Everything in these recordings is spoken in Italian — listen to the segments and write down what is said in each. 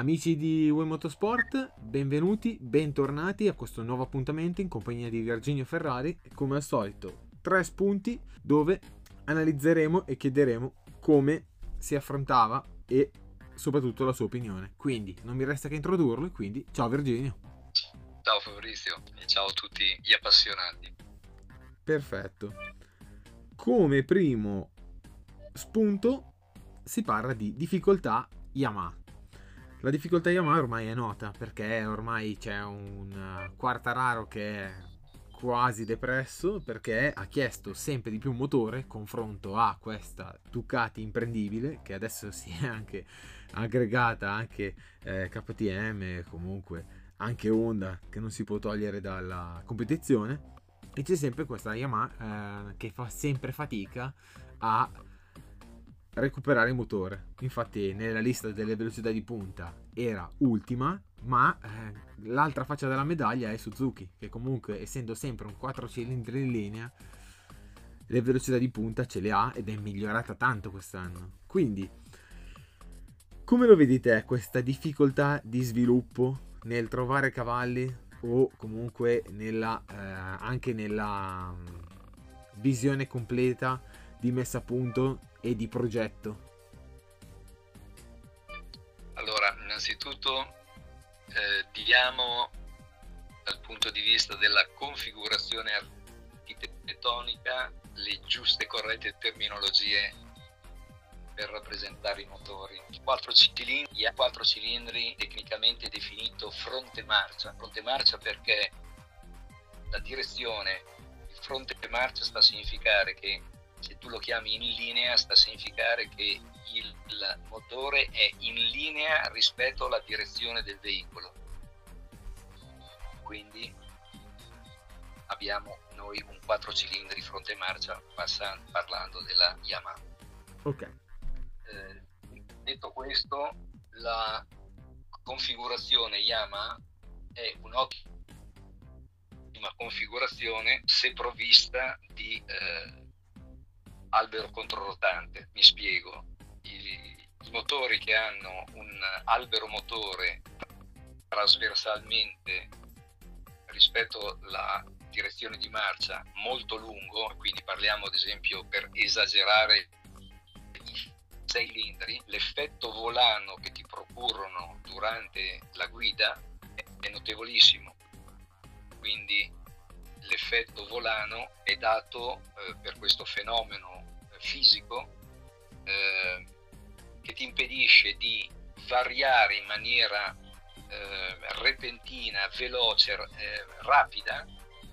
Amici di Web Motorsport, benvenuti, bentornati a questo nuovo appuntamento in compagnia di Virginio Ferrari. Come al solito, tre spunti dove analizzeremo e chiederemo come si affrontava e soprattutto la sua opinione. Quindi non mi resta che introdurlo e quindi ciao Virginio. Ciao Fabrizio e ciao a tutti gli appassionati. Perfetto. Come primo spunto si parla di difficoltà Yamaha. La difficoltà Yamaha ormai è nota perché ormai c'è un eh, Quartararo che è quasi depresso perché ha chiesto sempre di più motore confronto a questa Ducati imprendibile che adesso si è anche aggregata anche eh, KTM comunque anche Honda che non si può togliere dalla competizione. E c'è sempre questa Yamaha eh, che fa sempre fatica a recuperare il motore. Infatti nella lista delle velocità di punta era ultima, ma eh, l'altra faccia della medaglia è Suzuki, che comunque essendo sempre un 4 cilindri in linea, le velocità di punta ce le ha ed è migliorata tanto quest'anno. Quindi, come lo vedi te questa difficoltà di sviluppo nel trovare cavalli o comunque nella, eh, anche nella mm, visione completa di messa a punto e di progetto? Allora, innanzitutto eh, diamo dal punto di vista della configurazione architettonica le giuste e corrette terminologie per rappresentare i motori. Quattro cilindri, quattro cilindri tecnicamente definito fronte marcia. Fronte marcia perché la direzione, il fronte marcia sta a significare che se tu lo chiami in linea sta a significare che il motore è in linea rispetto alla direzione del veicolo. Quindi abbiamo noi un 4 cilindri fronte marcia passando, parlando della Yamaha. Ok. Eh, detto questo, la configurazione Yamaha è un'ottima configurazione se provvista di eh, albero controrotante. Mi spiego. I, I, motori che hanno un albero motore trasversalmente rispetto alla direzione di marcia molto lungo, quindi parliamo ad esempio per esagerare i cilindri, l'effetto volano che ti procurano durante la guida è notevolissimo. Quindi l'effetto volano è dato eh, per questo fenomeno fisico eh, che ti impedisce di variare in maniera eh, repentina, veloce, eh, rapida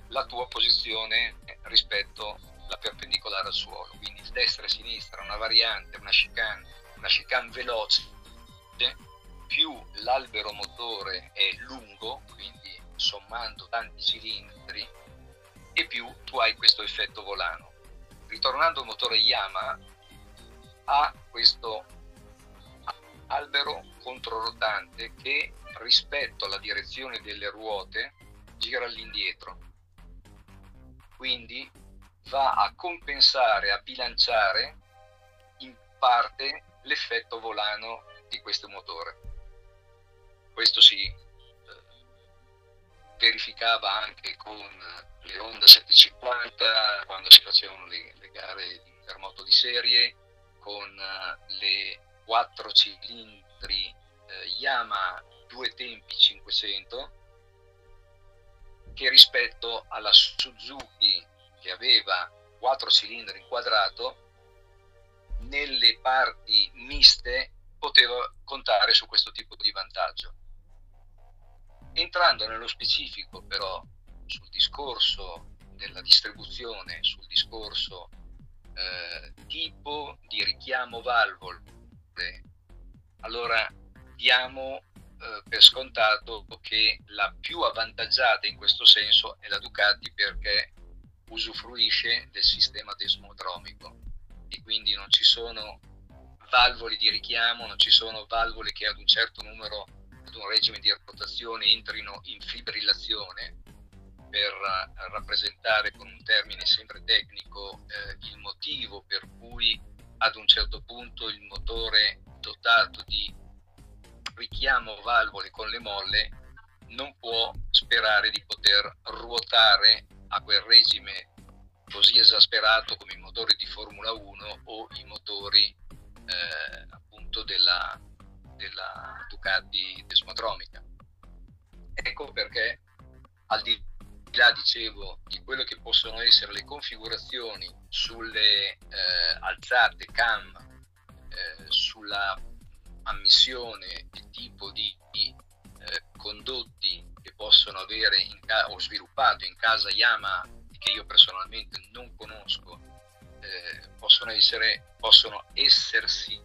la tua posizione rispetto alla perpendicolare al suolo. Quindi destra e sinistra, una variante, una chicane, una chicane veloce, più l'albero motore è lungo, quindi sommando tanti cilindri, e più tu hai questo effetto volano. Ritornando al motore Yamaha, ha questo albero controrotante che rispetto alla direzione delle ruote gira all'indietro. Quindi va a compensare, a bilanciare in parte l'effetto volano di questo motore. Questo si verificava anche con le Honda 750 quando si facevano le, le gare di intermoto di serie con uh, le 4 cilindri uh, Yamaha due tempi 500 che rispetto alla Suzuki che aveva 4 cilindri inquadrato nelle parti miste poteva contare su questo tipo di vantaggio. Entrando nello specifico però sul discorso della distribuzione, sul discorso eh, tipo di richiamo valvole, allora diamo eh, per scontato che la più avvantaggiata in questo senso è la Ducati perché usufruisce del sistema desmodromico. E quindi non ci sono valvole di richiamo, non ci sono valvole che ad un certo numero, ad un regime di rotazione entrino in fibrillazione per eh, rappresentare con un termine sempre tecnico eh, il motivo per cui ad un certo punto il motore dotato di richiamo valvole con le molle non può sperare di poter ruotare a quel regime così esasperato come i motori di Formula 1 o i motori eh, appunto della, della Ducati Desmotromica. Ecco perché al di là, dicevo, di quello che possono essere le configurazioni sulle eh, alzate cam, eh, sulla ammissione di tipo di, di eh, condotti che possono avere in ca- o sviluppato in casa Yamaha che io personalmente non conosco eh, possono, essere, possono essersi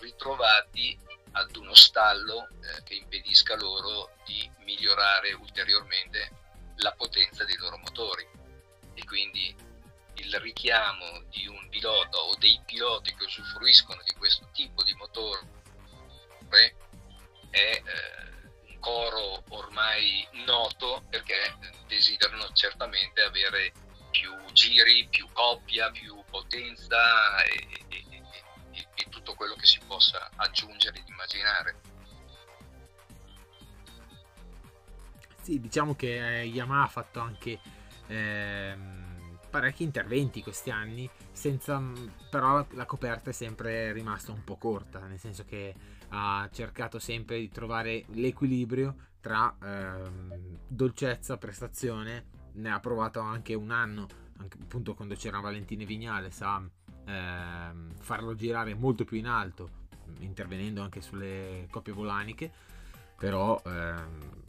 ritrovati ad uno stallo eh, che impedisca loro di migliorare ulteriormente la potenza dei loro motori. E quindi il richiamo di un pilota o dei piloti che usufruiscono di questo tipo di motore è eh, un coro ormai noto perché desiderano certamente avere più giri, più coppia, più potenza e, e tutto quello che si possa aggiungere ed immaginare. Sì, diciamo che eh, Yamaha ha fatto anche ehm, parecchi interventi questi anni, senza, però la coperta è sempre rimasta un po' corta, nel senso che ha cercato sempre di trovare l'equilibrio tra ehm, dolcezza, prestazione, ne ha provato anche un anno, anche appunto quando c'era Valentine Vignale, sa ehm, farlo girare molto più in alto, intervenendo anche sulle coppie volaniche, però ehm,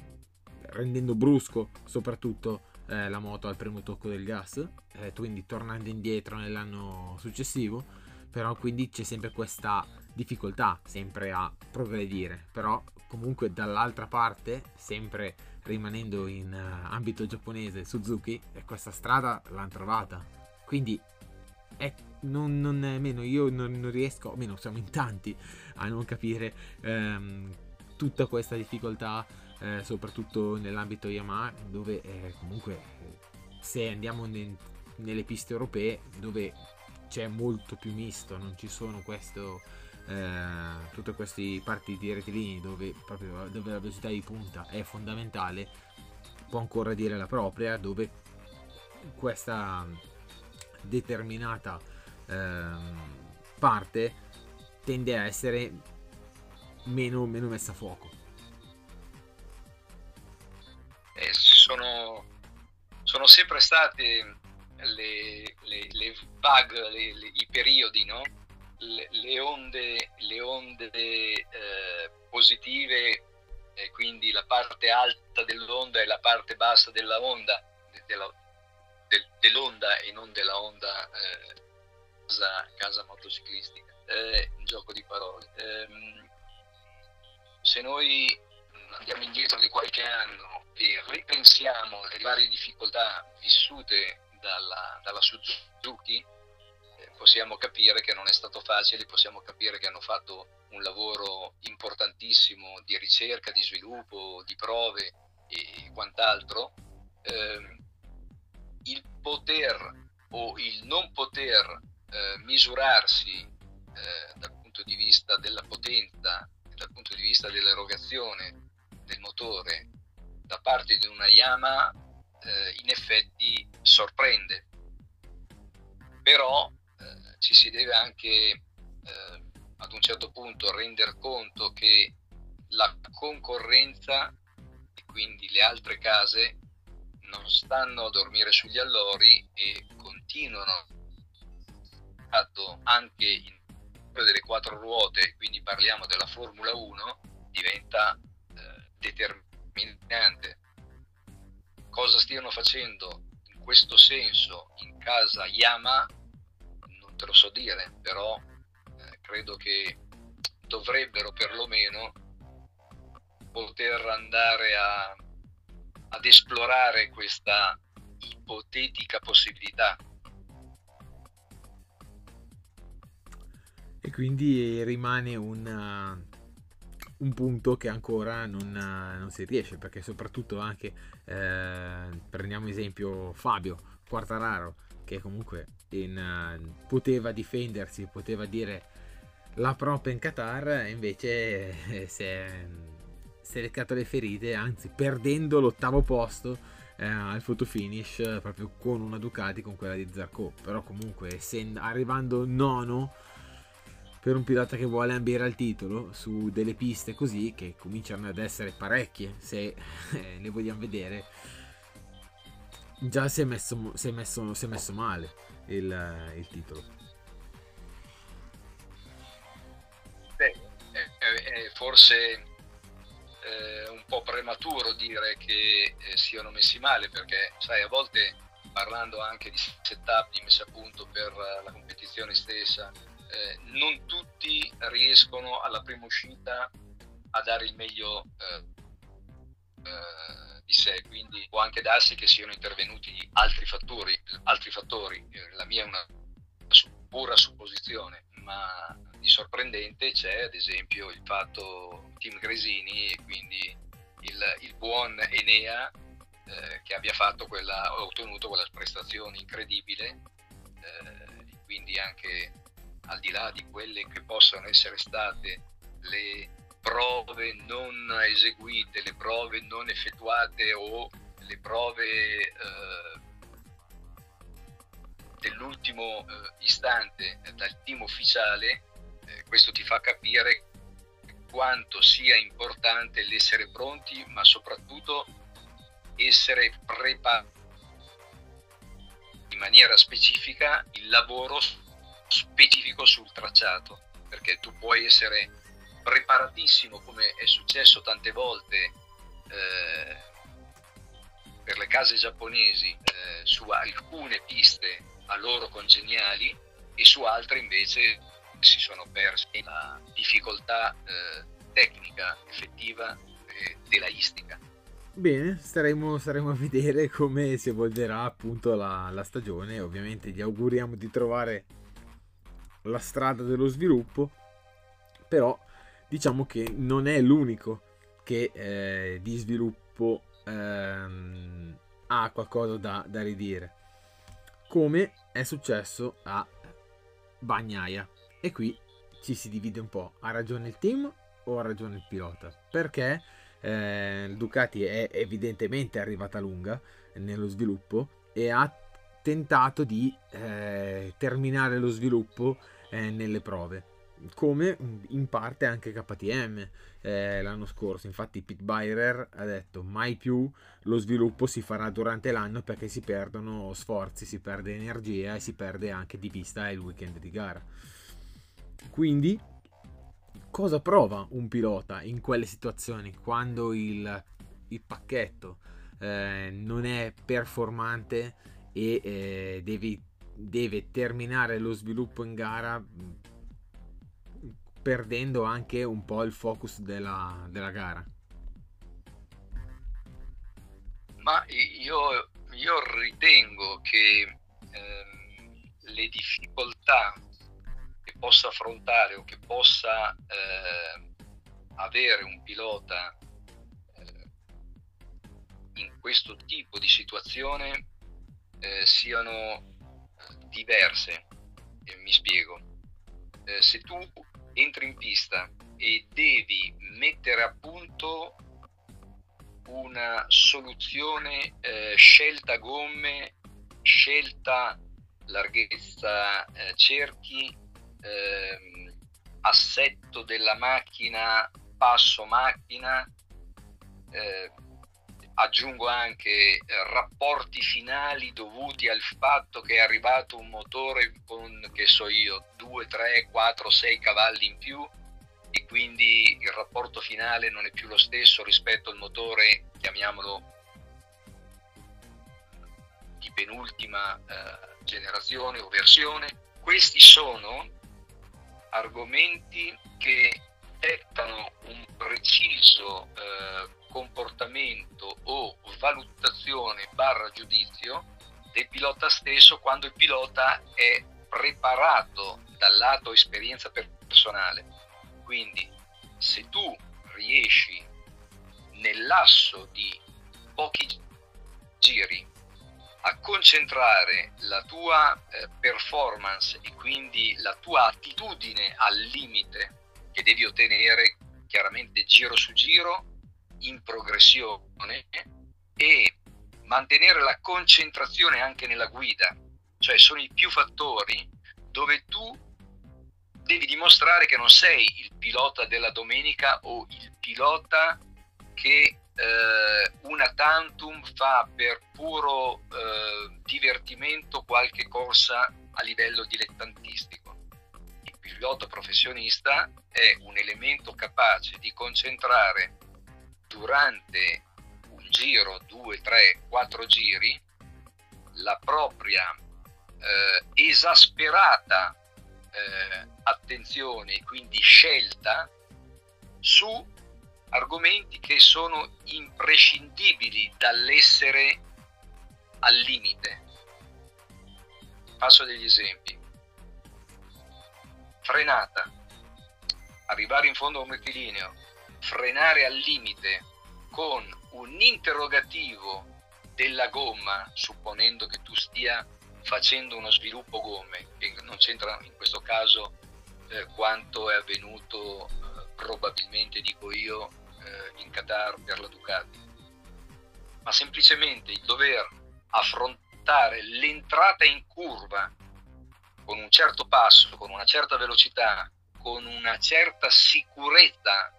rendendo brusco soprattutto eh, la moto al primo tocco del gas, eh, quindi tornando indietro nell'anno successivo, però quindi c'è sempre questa difficoltà sempre a progredire, però comunque dall'altra parte, sempre rimanendo in uh, ambito giapponese, Suzuki, e questa strada l'hanno trovata. Quindi è, non, non meno, io non, non, riesco, o meno siamo in tanti, a non capire um, tutta questa difficoltà eh, soprattutto nell'ambito Yamaha dove eh, comunque se andiamo ne, nelle piste europee dove c'è molto più misto non ci sono questo eh, tutti questi parti di rettilini dove, dove la velocità di punta è fondamentale può ancora dire la propria dove questa determinata ehm, parte tende a essere meno, meno messa a fuoco sono, sono sempre state le, le, le bug, le, i periodi, no? le, onde, le onde eh, positive, e quindi la parte alta dell'onda e la parte bassa della onda, della, de, dell'onda e non della onda eh, casa, casa, motociclistica. Eh, un gioco di parole. Ehm, se noi andiamo indietro di qualche anno e ripensiamo alle varie difficoltà vissute dalla, dalla Suzuki, eh, possiamo capire che non è stato facile, possiamo capire che hanno fatto un lavoro importantissimo di ricerca, di sviluppo, di prove e quant'altro. Eh, il poter o il non poter eh, misurarsi eh, dal punto di vista della potenza, dal punto di vista dell'erogazione del motore da parte di una Yamaha eh, in effetti sorprende. Però eh, ci si deve anche eh, ad un certo punto rendere conto che la concorrenza e quindi le altre case non stanno a dormire sugli allori e continuano anche in delle quattro ruote, quindi parliamo della Formula 1, diventa eh, determinante. Cosa stiano facendo in questo senso in casa Yama non te lo so dire, però eh, credo che dovrebbero perlomeno poter andare a, ad esplorare questa ipotetica possibilità. E quindi rimane un, un punto che ancora non, non, si riesce perché soprattutto anche eh, prendiamo esempio Fabio Quartararo che comunque in, poteva difendersi poteva dire La prop in Qatar invece eh, si è, si è leccato le ferite, anzi perdendo l'ottavo posto eh, al photo finish proprio con una Ducati con quella di Zarco. Però comunque essendo, arrivando nono per un pilota che vuole ambire al titolo su delle piste così che cominciano ad essere parecchie se eh, le vogliamo vedere già si è messo, si è messo, si è messo male il, il titolo. Forse eh, un po' prematuro dire che eh, siano messi male perché sai a volte parlando anche di setup di messa a punto per la competizione stessa eh, non tutti riescono alla prima uscita a dare il meglio eh, eh, di sé quindi può anche darsi che siano intervenuti altri fattori altri fattori. La mia è una pura supposizione ma di sorprendente c'è ad esempio il fatto Team Gresini e quindi il, il buon Enea eh, che abbia fatto quella, ottenuto quella prestazione incredibile eh, quindi anche al di là di quelle che possono essere state le prove non eseguite, le prove non effettuate o le prove eh, dell'ultimo eh, istante dal team ufficiale, eh, questo ti fa capire quanto sia importante l'essere pronti, ma soprattutto essere preparati in maniera specifica il lavoro specifico sul tracciato, perché tu puoi essere preparatissimo come è successo tante volte eh, per le case giapponesi eh, su alcune piste a loro congeniali e su altre invece si sono persi la difficoltà eh, tecnica effettiva e delaistica. Bene, staremo, staremo, a vedere come si evolverà appunto la, la, stagione. Ovviamente gli auguriamo di trovare la strada dello sviluppo, però diciamo che non è l'unico che eh, di sviluppo ehm, ha qualcosa da, da ridire, come è successo a Bagnaia. E qui ci si divide un po'. Ha ragione il team o ha ragione il pilota? Perché eh, Ducati è evidentemente arrivata lunga nello sviluppo e ha tentato di eh, terminare lo sviluppo eh, nelle prove. Come in parte anche KTM eh, l'anno scorso. Infatti Pete Byrer ha detto mai più lo sviluppo si farà durante l'anno perché si perdono sforzi si perde energia e si perde anche di vista il weekend di gara. Quindi, cosa prova un pilota in quelle situazioni quando il, il pacchetto eh, non è performante e eh, devi, deve terminare lo sviluppo in gara perdendo anche un po' il focus della, della gara? Ma io, io ritengo che ehm, le difficoltà possa affrontare o che possa eh, avere un pilota eh, in questo tipo di situazione eh, siano eh, diverse. mi spiego. Eh, se tu entri in pista e devi mettere a punto una soluzione eh, scelta gomme, scelta larghezza cerchi, ehm, assetto della macchina, passo macchina, eh, aggiungo anche eh, rapporti finali dovuti al fatto che è arrivato un motore con, che so io, 2, 3, 4, 6 cavalli in più e quindi il rapporto finale non è più lo stesso rispetto al motore, chiamiamolo di penultima eh, generazione o versione. Questi sono argomenti che dettano un preciso eh, comportamento o valutazione barra giudizio del pilota stesso quando il pilota è preparato dal lato esperienza personale. Quindi se tu riesci nel lasso di pochi giri a concentrare la tua eh, performance e quindi la tua attitudine al limite che devi ottenere chiaramente giro su giro in progressione e mantenere la concentrazione anche nella guida, cioè sono i più fattori dove tu devi dimostrare che non sei il pilota della domenica o il pilota che eh, una tantum fa per puro eh, divertimento qualche corsa a livello dilettantistico. Il pilota professionista è un elemento capace di concentrare durante un giro, due, tre, quattro giri, la propria eh, esasperata eh, attenzione quindi scelta su argomenti che sono imprescindibili dall'essere al limite. Faccio degli esempi. Frenata. Arrivare in fondo a un rettilineo, frenare al limite con un interrogativo della gomma, supponendo che tu stia facendo uno sviluppo gomme, che non c'entra in questo caso eh, quanto è avvenuto eh, probabilmente, dico io, eh, in Qatar per la Ducati, ma semplicemente il dover affrontare l'entrata in curva con un certo passo, con una certa velocità, con una certa sicurezza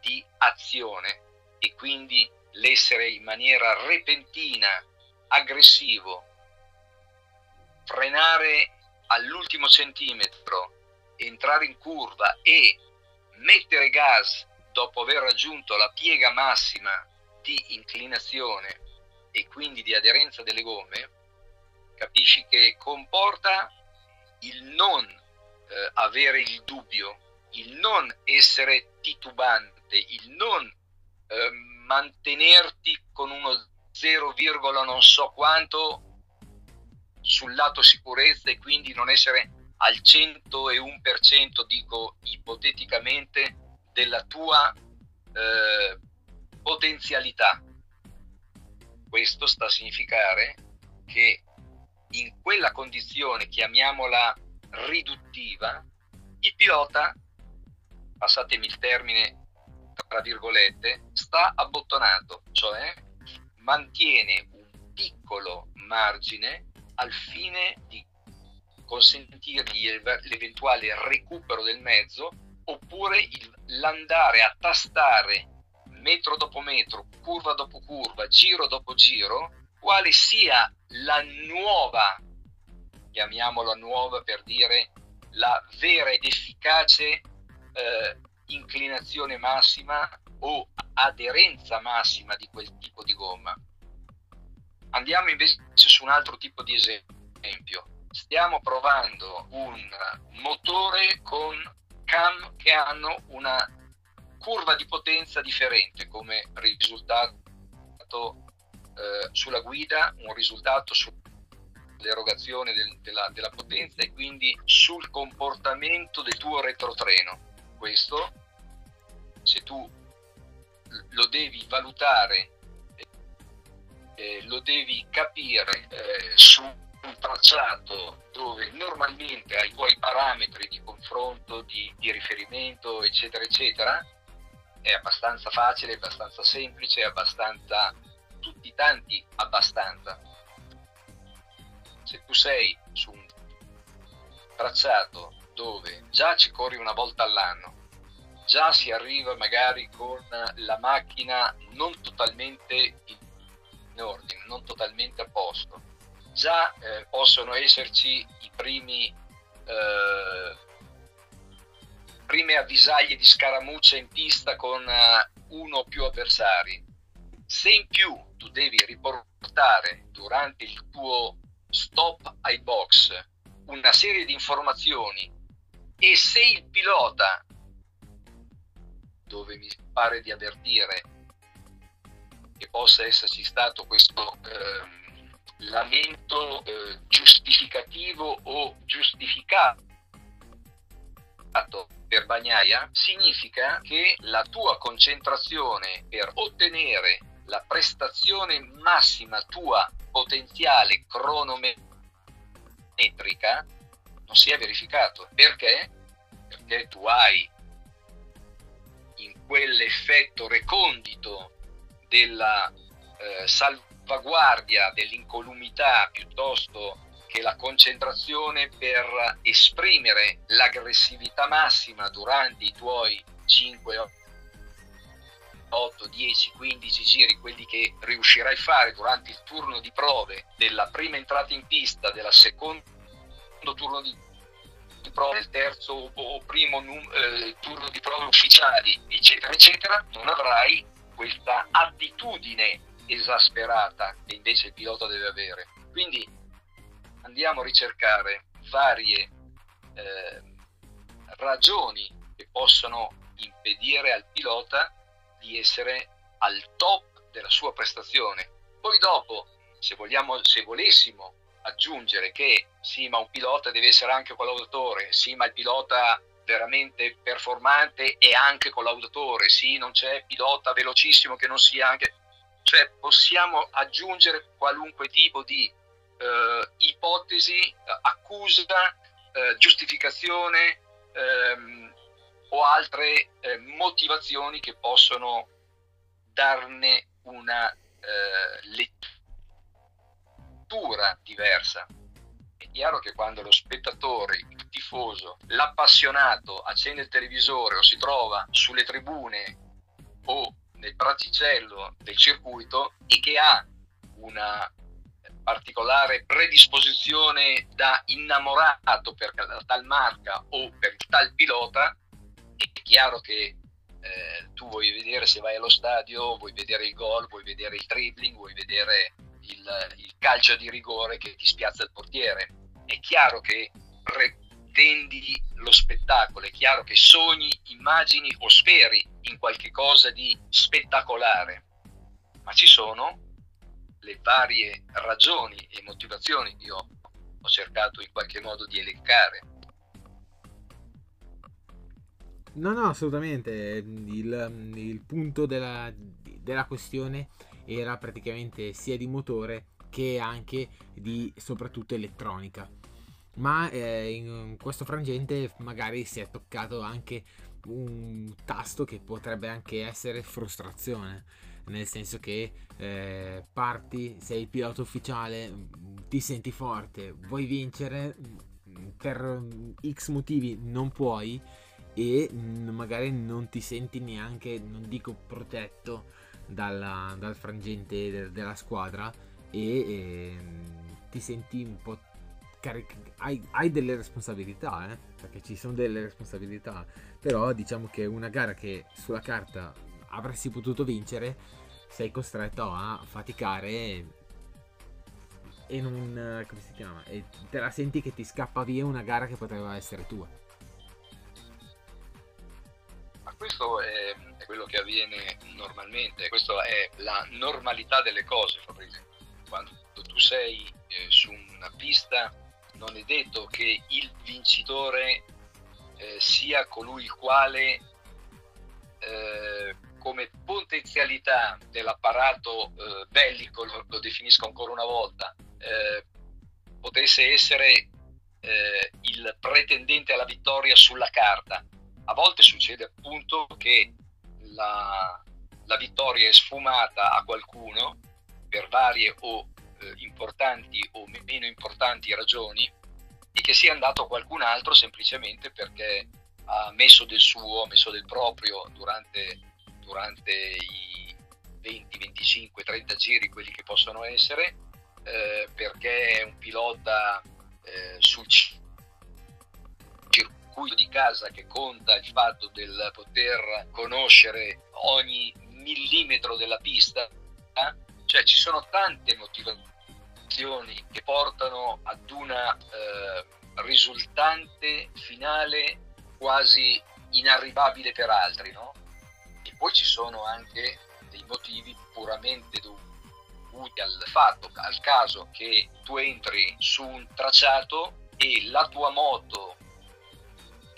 di azione e quindi l'essere in maniera repentina, aggressivo, frenare all'ultimo centimetro, entrare in curva e mettere gas dopo aver raggiunto la piega massima di inclinazione e quindi di aderenza delle gomme, capisci che comporta il non eh, avere il dubbio, il non essere titubante, il non eh, mantenerti con uno 0, non so quanto sul lato sicurezza e quindi non essere al 101%, dico ipoteticamente, della tua eh, potenzialità. Questo sta a significare che in quella condizione, chiamiamola riduttiva, il pilota, passatemi il termine tra virgolette, sta abbottonato, cioè mantiene un piccolo margine al fine di consentirgli l'eventuale recupero del mezzo oppure il, l'andare a tastare metro dopo metro, curva dopo curva, giro dopo giro, quale sia la nuova, chiamiamola nuova per dire la vera ed efficace eh, inclinazione massima o aderenza massima di quel tipo di gomma. Andiamo invece su un altro tipo di esempio. Stiamo provando un motore con cam che hanno una curva di potenza differente come risultato eh, sulla guida, un risultato sull'erogazione del, della, della potenza e quindi sul comportamento del tuo retrotreno. Questo, se tu lo devi valutare eh, lo devi capire eh, su un tracciato dove normalmente hai i tuoi parametri di confronto, di, di, riferimento, eccetera, eccetera, è abbastanza facile, abbastanza semplice, abbastanza, tutti tanti abbastanza. Se tu sei su un tracciato dove già ci corri una volta all'anno, già si arriva magari con la macchina non totalmente in in ordine, non totalmente a posto. Già eh, possono esserci i primi eh, prime avvisaglie di scaramuccia in pista con uh, uno o più avversari. Se in più tu devi riportare durante il tuo stop ai box una serie di informazioni e se il pilota, dove mi pare di avvertire che possa esserci stato questo eh, lamento eh, giustificativo o giustificato per Bagnaia significa che la tua concentrazione per ottenere la prestazione massima tua potenziale cronometrica non si è verificato. Perché? Perché tu hai in quell'effetto recondito della eh, salvaguardia dell'incolumità piuttosto che la concentrazione per esprimere l'aggressività massima durante i tuoi 5 8, 10, 15 giri, quelli che riuscirai a fare durante il turno di prove della prima entrata in pista, della secondo turno di prove, del terzo o primo num, eh, turno di prove ufficiali, eccetera, eccetera, non avrai questa attitudine esasperata che invece il pilota deve avere. Quindi andiamo a ricercare varie eh, ragioni che possono impedire al pilota di essere al top della sua prestazione. Poi dopo, se, vogliamo, se volessimo aggiungere che sì, ma un pilota deve essere anche collaudatore, sì, ma il pilota veramente performante è anche collaudatore, sì, non c'è pilota velocissimo che non sia anche... Cioè possiamo aggiungere qualunque tipo di eh, ipotesi, accusa, eh, giustificazione ehm, o altre eh, motivazioni che possono darne una eh, lettura diversa. È chiaro che quando lo spettatore, il tifoso, l'appassionato accende il televisore o si trova sulle tribune o nel praticello del circuito e che ha una particolare predisposizione da innamorato per tal marca o per tal pilota, è chiaro che eh, tu vuoi vedere se vai allo stadio, vuoi vedere il gol, vuoi vedere il dribbling, vuoi vedere il, il calcio di rigore che ti spiazza il portiere. È chiaro che pretendi lo spettacolo, è chiaro che sogni, immagini o speri in qualche cosa di spettacolare, ma ci sono le varie ragioni e motivazioni che io ho cercato in qualche modo di elencare No, no, assolutamente. Il, il punto della, della, questione era praticamente sia di motore che anche di soprattutto elettronica. Ma eh, in questo frangente magari si è toccato anche un tasto che potrebbe anche essere frustrazione. Nel senso che eh, parti, sei il pilota ufficiale, ti senti forte, vuoi vincere, per X motivi non puoi e magari non ti senti neanche, non dico protetto dalla, dal frangente de, della squadra e, e, ti senti un po' carico, hai, hai, delle responsabilità, eh? perché ci sono delle responsabilità, però diciamo che una gara che sulla carta avresti potuto vincere, sei costretto a faticare e non, come si chiama, e te la senti che ti scappa via una gara che poteva essere tua questo è, è, quello che avviene normalmente, questa è la normalità delle cose, Fabrizio. Quando tu sei eh, su una pista non è detto che il vincitore eh, sia colui il quale eh, come potenzialità dell'apparato eh, bellico, lo, lo, definisco ancora una volta, eh, potesse essere eh, il pretendente alla vittoria sulla carta a volte succede appunto che la, la vittoria è sfumata a qualcuno per varie o eh, importanti o meno importanti ragioni e che sia andato a qualcun altro semplicemente perché ha messo del suo, ha messo del proprio durante, durante i 20, 25, 30 giri, quelli che possono essere, eh, perché è un pilota eh, sul circuito di casa che conta il fatto del poter conoscere ogni millimetro della pista, eh? cioè ci sono tante motivazioni che portano ad una eh, risultante finale quasi inarrivabile per altri, no? E poi ci sono anche dei motivi puramente dovuti al fatto, al caso che tu entri su un tracciato e la tua moto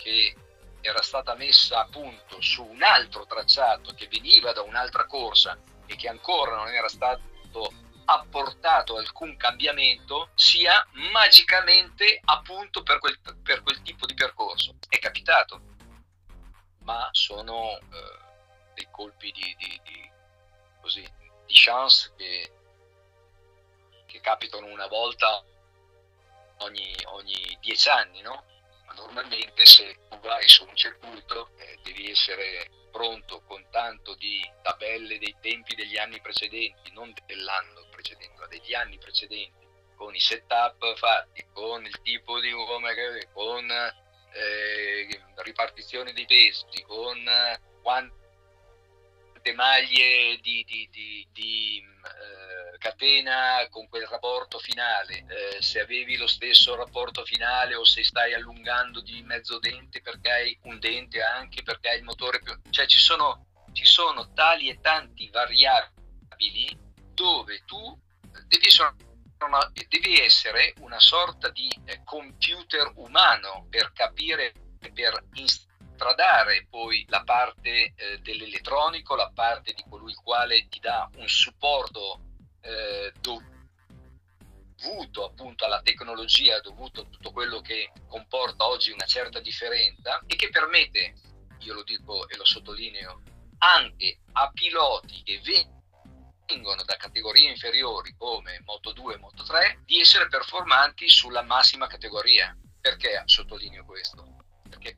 che era stata messa a punto su un altro tracciato che veniva da un'altra corsa e che ancora non era stato apportato alcun cambiamento sia magicamente appunto per quel, per quel tipo di percorso. È capitato, ma sono eh, dei colpi di, di, di, così, di chance che, che, capitano una volta ogni, ogni dieci anni, no? Ma normalmente se tu vai su un circuito eh, devi essere pronto con tanto di tabelle dei tempi degli anni precedenti, non dell'anno precedente, ma degli anni precedenti, con i setup fatti, con il tipo di uomo, con eh, ripartizione dei pesi, con quante maglie di, di, di, di eh, catena con quel rapporto finale, eh, se avevi lo stesso rapporto finale o se stai allungando di mezzo dente perché hai un dente anche perché hai il motore più... Cioè ci sono, ci sono tali e tanti variabili dove tu devi essere una, devi essere una sorta di eh, computer umano per capire, per instradare poi la parte eh, dell'elettronico, la parte di colui il quale ti dà un supporto eh, dovuto appunto alla tecnologia, dovuto a tutto quello che comporta oggi una certa differenza e che permette, io lo dico e lo sottolineo, anche a piloti che vengono da categorie inferiori come Moto 2 e Moto 3 di essere performanti sulla massima categoria. Perché sottolineo questo? Perché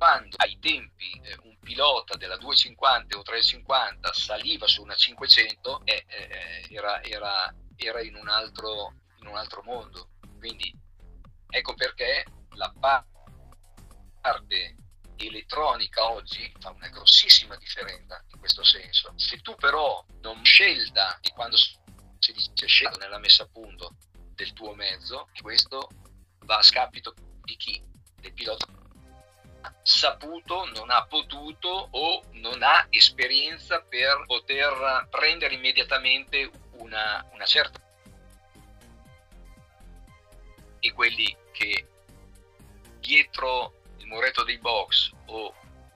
quando ai tempi eh, un pilota della 250 o 350 saliva su una 500 eh, eh, era, era, era in, un altro, in un altro mondo. Quindi ecco perché la parte elettronica oggi fa una grossissima differenza in questo senso. Se tu però non scelta di quando si dice scelta nella messa a punto del tuo mezzo, questo va a scapito di chi? Del pilota saputo, non ha potuto o non ha esperienza per poter prendere immediatamente una, una certa e quelli che dietro muretto dei box o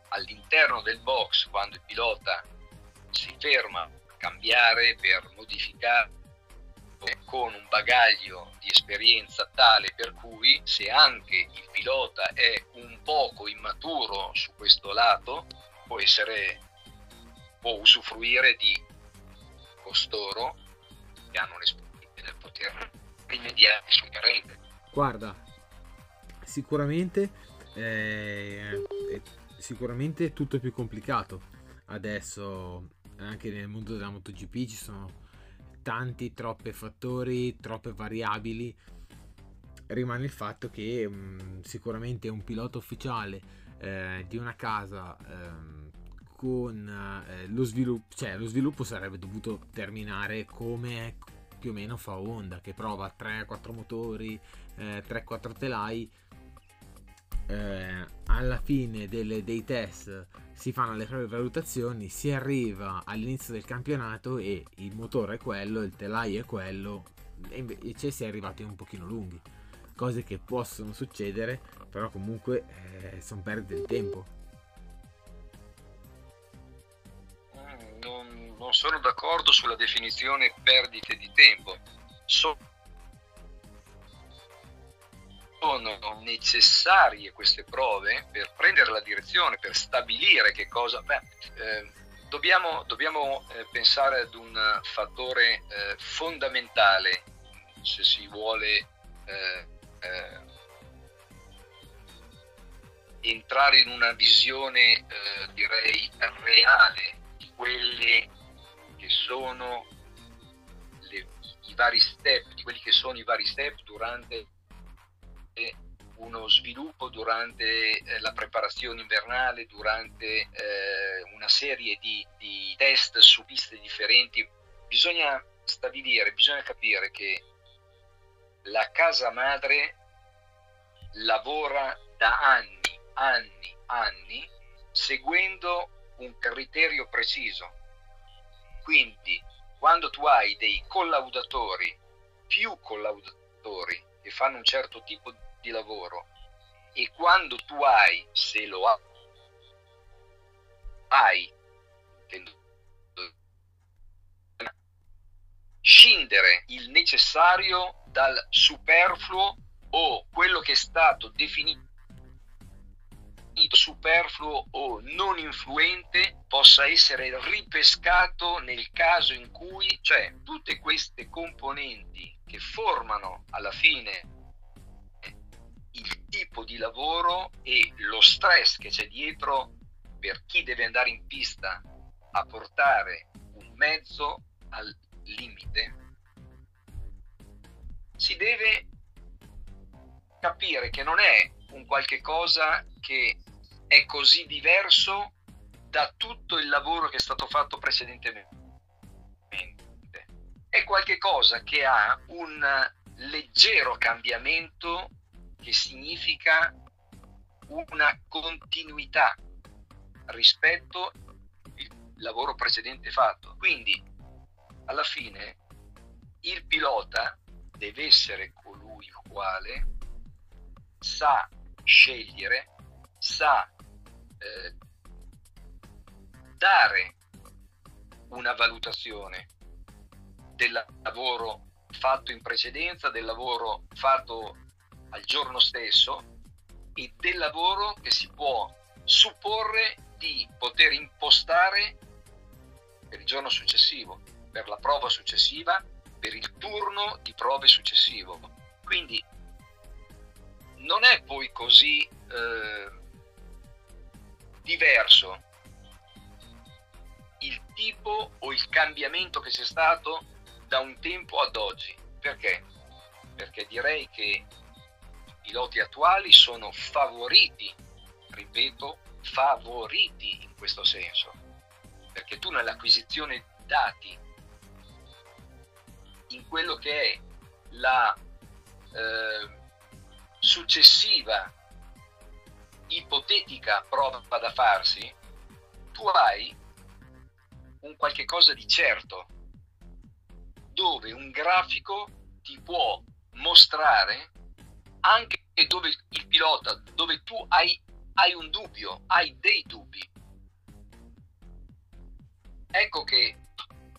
all'interno del box quando il pilota si ferma a cambiare per modificare con un bagaglio di esperienza tale per cui se anche il pilota è un poco immaturo su questo lato può essere può usufruire di costoro che hanno l'esperienza nel poter rimediare sul carente guarda sicuramente è, è sicuramente tutto più complicato. Adesso anche nel mondo della MotoGP ci sono tanti, troppi fattori, troppe variabili. Rimane il fatto che mh, mm, sicuramente un pilota ufficiale eh, di una casa eh, con eh, lo sviluppo, cioè lo sviluppo sarebbe dovuto terminare come più o meno fa Honda che prova 3-4 motori, 3-4 eh, telai eh, alla fine delle, dei test si fanno le proprie valutazioni, si arriva all'inizio del campionato e il motore è quello, il telaio è quello e invece si è arrivati un pochino lunghi. Cose che possono succedere, però comunque eh, sono perdite di tempo. Mm, non, non sono d'accordo sulla definizione perdite di tempo. So- sono necessarie queste prove per prendere la direzione, per stabilire che cosa... Beh, eh, dobbiamo, dobbiamo eh, pensare ad un fattore eh, fondamentale se si vuole eh, eh, entrare in una visione, eh, direi, reale di quelle che sono le, i vari step, di quelli che sono i vari step durante uno sviluppo durante eh, la preparazione invernale, durante eh, una serie di, di, test su piste differenti. Bisogna stabilire, bisogna capire che la casa madre lavora da anni, anni, anni, seguendo un criterio preciso. Quindi, quando tu hai dei collaudatori, più collaudatori, che fanno un certo tipo di lavoro. E quando tu hai, se lo hai, scindere il necessario dal superfluo o quello che è stato definito superfluo o non influente possa essere ripescato nel caso in cui, cioè tutte queste componenti che formano alla fine il tipo di lavoro e lo stress che c'è dietro per chi deve andare in pista a portare un mezzo al limite, si deve capire che non è un qualche cosa che è così diverso da tutto il lavoro che è stato fatto precedentemente. È qualche cosa che ha un leggero cambiamento che significa una continuità rispetto al lavoro precedente fatto. Quindi, alla fine, il pilota deve essere colui il quale sa scegliere, sa eh, dare una valutazione del lavoro fatto in precedenza, del lavoro fatto al giorno stesso e del lavoro che si può supporre di poter impostare per il giorno successivo, per la prova successiva, per il turno di prove successivo. Quindi non è poi così eh, diverso il tipo o il cambiamento che c'è stato da un tempo ad oggi. Perché? Perché direi che i piloti attuali sono favoriti, ripeto, favoriti in questo senso. Perché tu nell'acquisizione dati, in quello che è la eh, successiva ipotetica prova da farsi, tu hai un qualche cosa di certo, dove un grafico ti può mostrare anche dove il pilota, dove tu hai, hai un dubbio, hai dei dubbi. Ecco che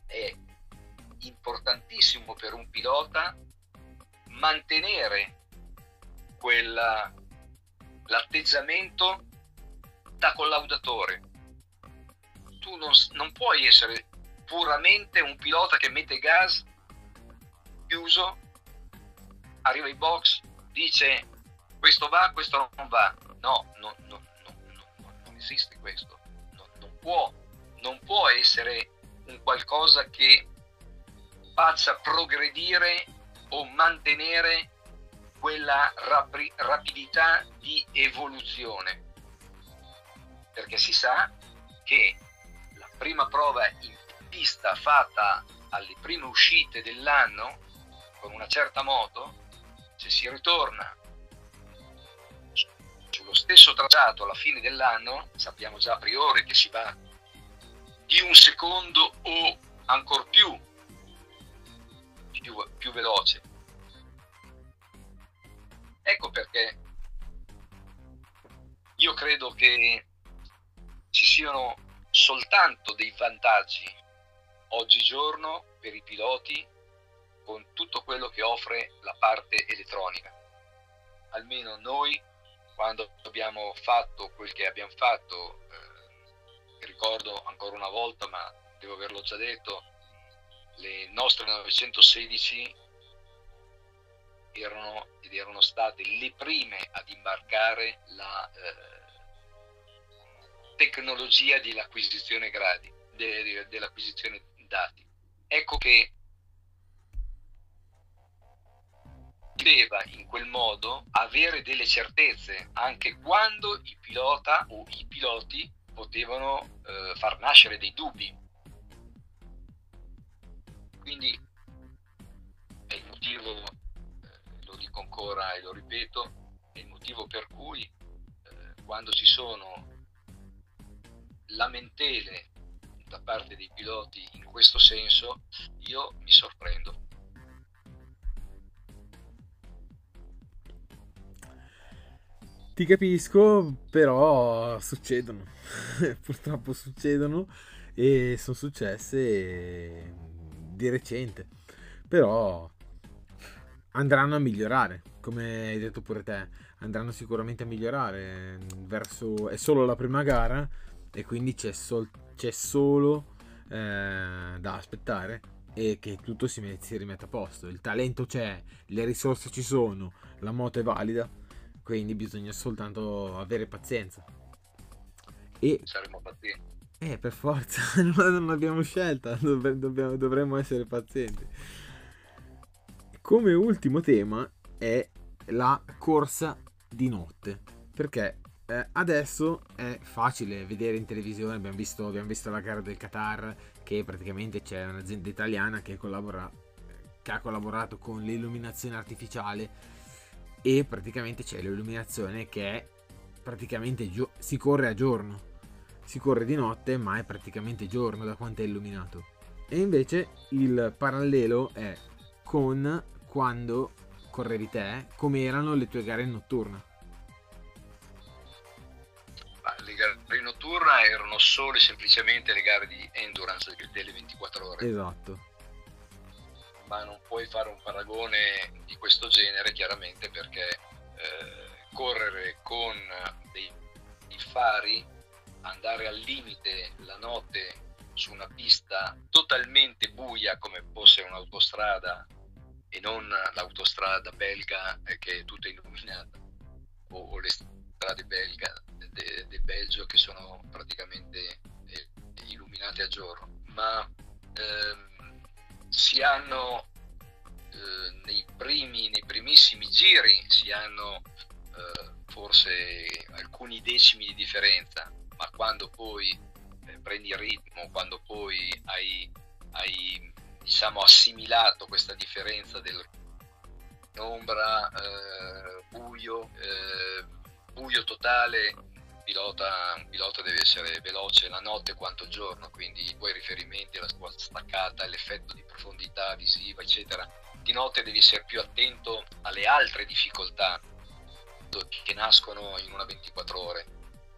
è importantissimo per un pilota mantenere quella, l'atteggiamento da collaudatore tu non, non puoi essere puramente un pilota che mette gas, chiuso, arriva ai box, dice questo va, questo non va. No, no, no, non esiste questo. non, può, non può essere un qualcosa che faccia progredire o mantenere quella rapi- rapidità di evoluzione. Perché si sa che prima prova in pista fatta alle prime uscite dell'anno con una certa moto, se si ritorna sullo stesso tracciato alla fine dell'anno, sappiamo già a priori che si va di un secondo o ancora più, più, più veloce. Ecco perché io credo che ci siano soltanto dei vantaggi oggigiorno per i piloti con tutto quello che offre la parte elettronica. Almeno noi, quando abbiamo fatto quel che abbiamo fatto, eh, ricordo ancora una volta, ma devo averlo già detto, le nostre 916 erano ed erano state le prime ad imbarcare la eh, tecnologia dell'acquisizione gradi, de, dell'acquisizione dati. Ecco che doveva in quel modo avere delle certezze anche quando il pilota o i piloti potevano eh, far nascere dei dubbi. Quindi è il motivo, eh, lo dico ancora e lo ripeto, è il motivo per cui eh, quando ci sono lamentele da parte dei piloti in questo senso, io mi sorprendo. Ti capisco, però succedono, purtroppo succedono e sono successe di recente. però andranno a migliorare, come hai detto pure te, andranno sicuramente a migliorare verso è solo la prima gara e quindi c'è, sol, c'è solo eh, da aspettare e che tutto si, met- si rimetta a posto. Il talento c'è, le risorse ci sono, la moto è valida, quindi bisogna soltanto avere pazienza. E saremo pazienti. Eh, per forza, non abbiamo scelta, dobbiamo, dovremmo essere pazienti. Come ultimo tema è la corsa di notte, perché eh, adesso è facile vedere in televisione, abbiamo visto, abbiamo visto la gara del Qatar, che praticamente c'è un'azienda italiana che, collabora, che ha collaborato con l'illuminazione artificiale e praticamente c'è l'illuminazione che è praticamente gio- si corre a giorno. Si corre di notte, ma è praticamente giorno da quanto è illuminato. E invece il parallelo è con quando correvi te, come erano le tue gare notturne erano solo e semplicemente le gare di endurance delle 24 ore. Esatto. Ma non puoi fare un paragone di questo genere chiaramente perché eh, correre con dei, dei fari, andare al limite la notte su una pista totalmente buia come fosse un'autostrada e non l'autostrada belga eh, che è tutta illuminata o, o le strade belga de, del Belgio che sono praticamente eh, illuminate a giorno, ma ehm, si hanno eh, nei, primi, nei primissimi giri si hanno eh, forse alcuni decimi di differenza, ma quando poi eh, prendi il ritmo, quando poi hai, hai diciamo, assimilato questa differenza del ombra, eh, buio, eh, buio totale pilota, un pilota deve essere veloce la notte quanto il giorno, quindi i tuoi riferimenti alla tua staccata, l'effetto di profondità visiva, eccetera. Di notte devi essere più attento alle altre difficoltà che nascono in una 24 ore.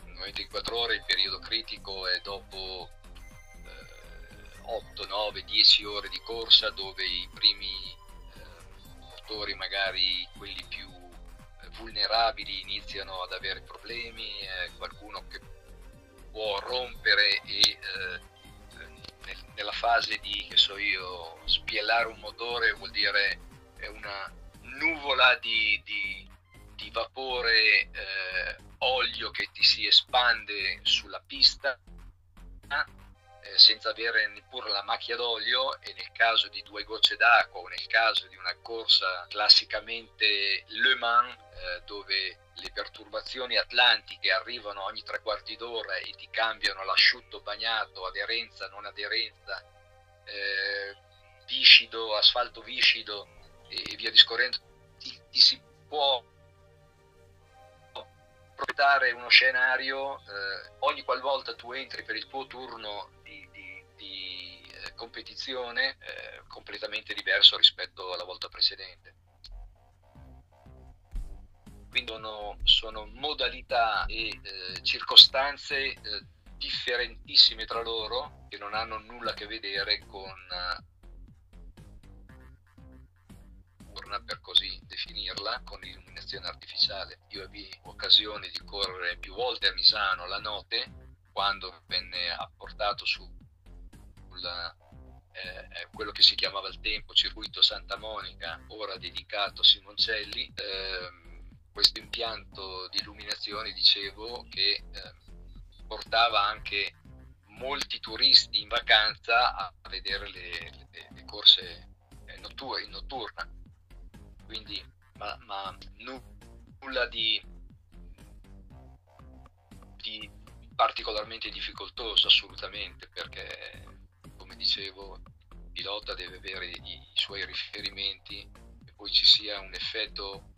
In una 24 ore il periodo critico è dopo eh, 8, 9, 10 ore di corsa dove i primi eh, motori, magari quelli più vulnerabili iniziano ad avere problemi, eh, qualcuno che può rompere e eh, nella fase di, che so io, spiellare un motore vuol dire una nuvola di, di, di vapore eh, olio che ti si espande sulla pista eh, senza avere neppure la macchia d'olio e nel caso di due gocce d'acqua o nel caso di una corsa classicamente Le Mans eh, dove le perturbazioni atlantiche arrivano ogni tre quarti d'ora e ti cambiano l'asciutto bagnato, aderenza, non aderenza, eh, viscido, asfalto viscido e, via discorrendo, ti, ti si può proiettare uno scenario eh, ogni qualvolta tu entri per il tuo turno di, di, di eh, competizione eh, completamente diverso rispetto alla volta precedente. Quindi sono, sono modalità e eh, circostanze eh, differentissime tra loro che non hanno nulla a che vedere con per così definirla, con l'illuminazione artificiale. Io ebbi occasione di correre più volte a Misano la notte quando venne apportato su sulla, eh, quello che si chiamava al tempo circuito Santa Monica, ora dedicato a Simoncelli. Eh, questo impianto di illuminazione, dicevo, che eh, portava anche molti turisti in vacanza a vedere le, le, le corse eh, notturne, in notturna. Quindi ma, ma nulla di, di particolarmente difficoltoso assolutamente perché come dicevo il pilota deve avere i, i suoi riferimenti e poi ci sia un effetto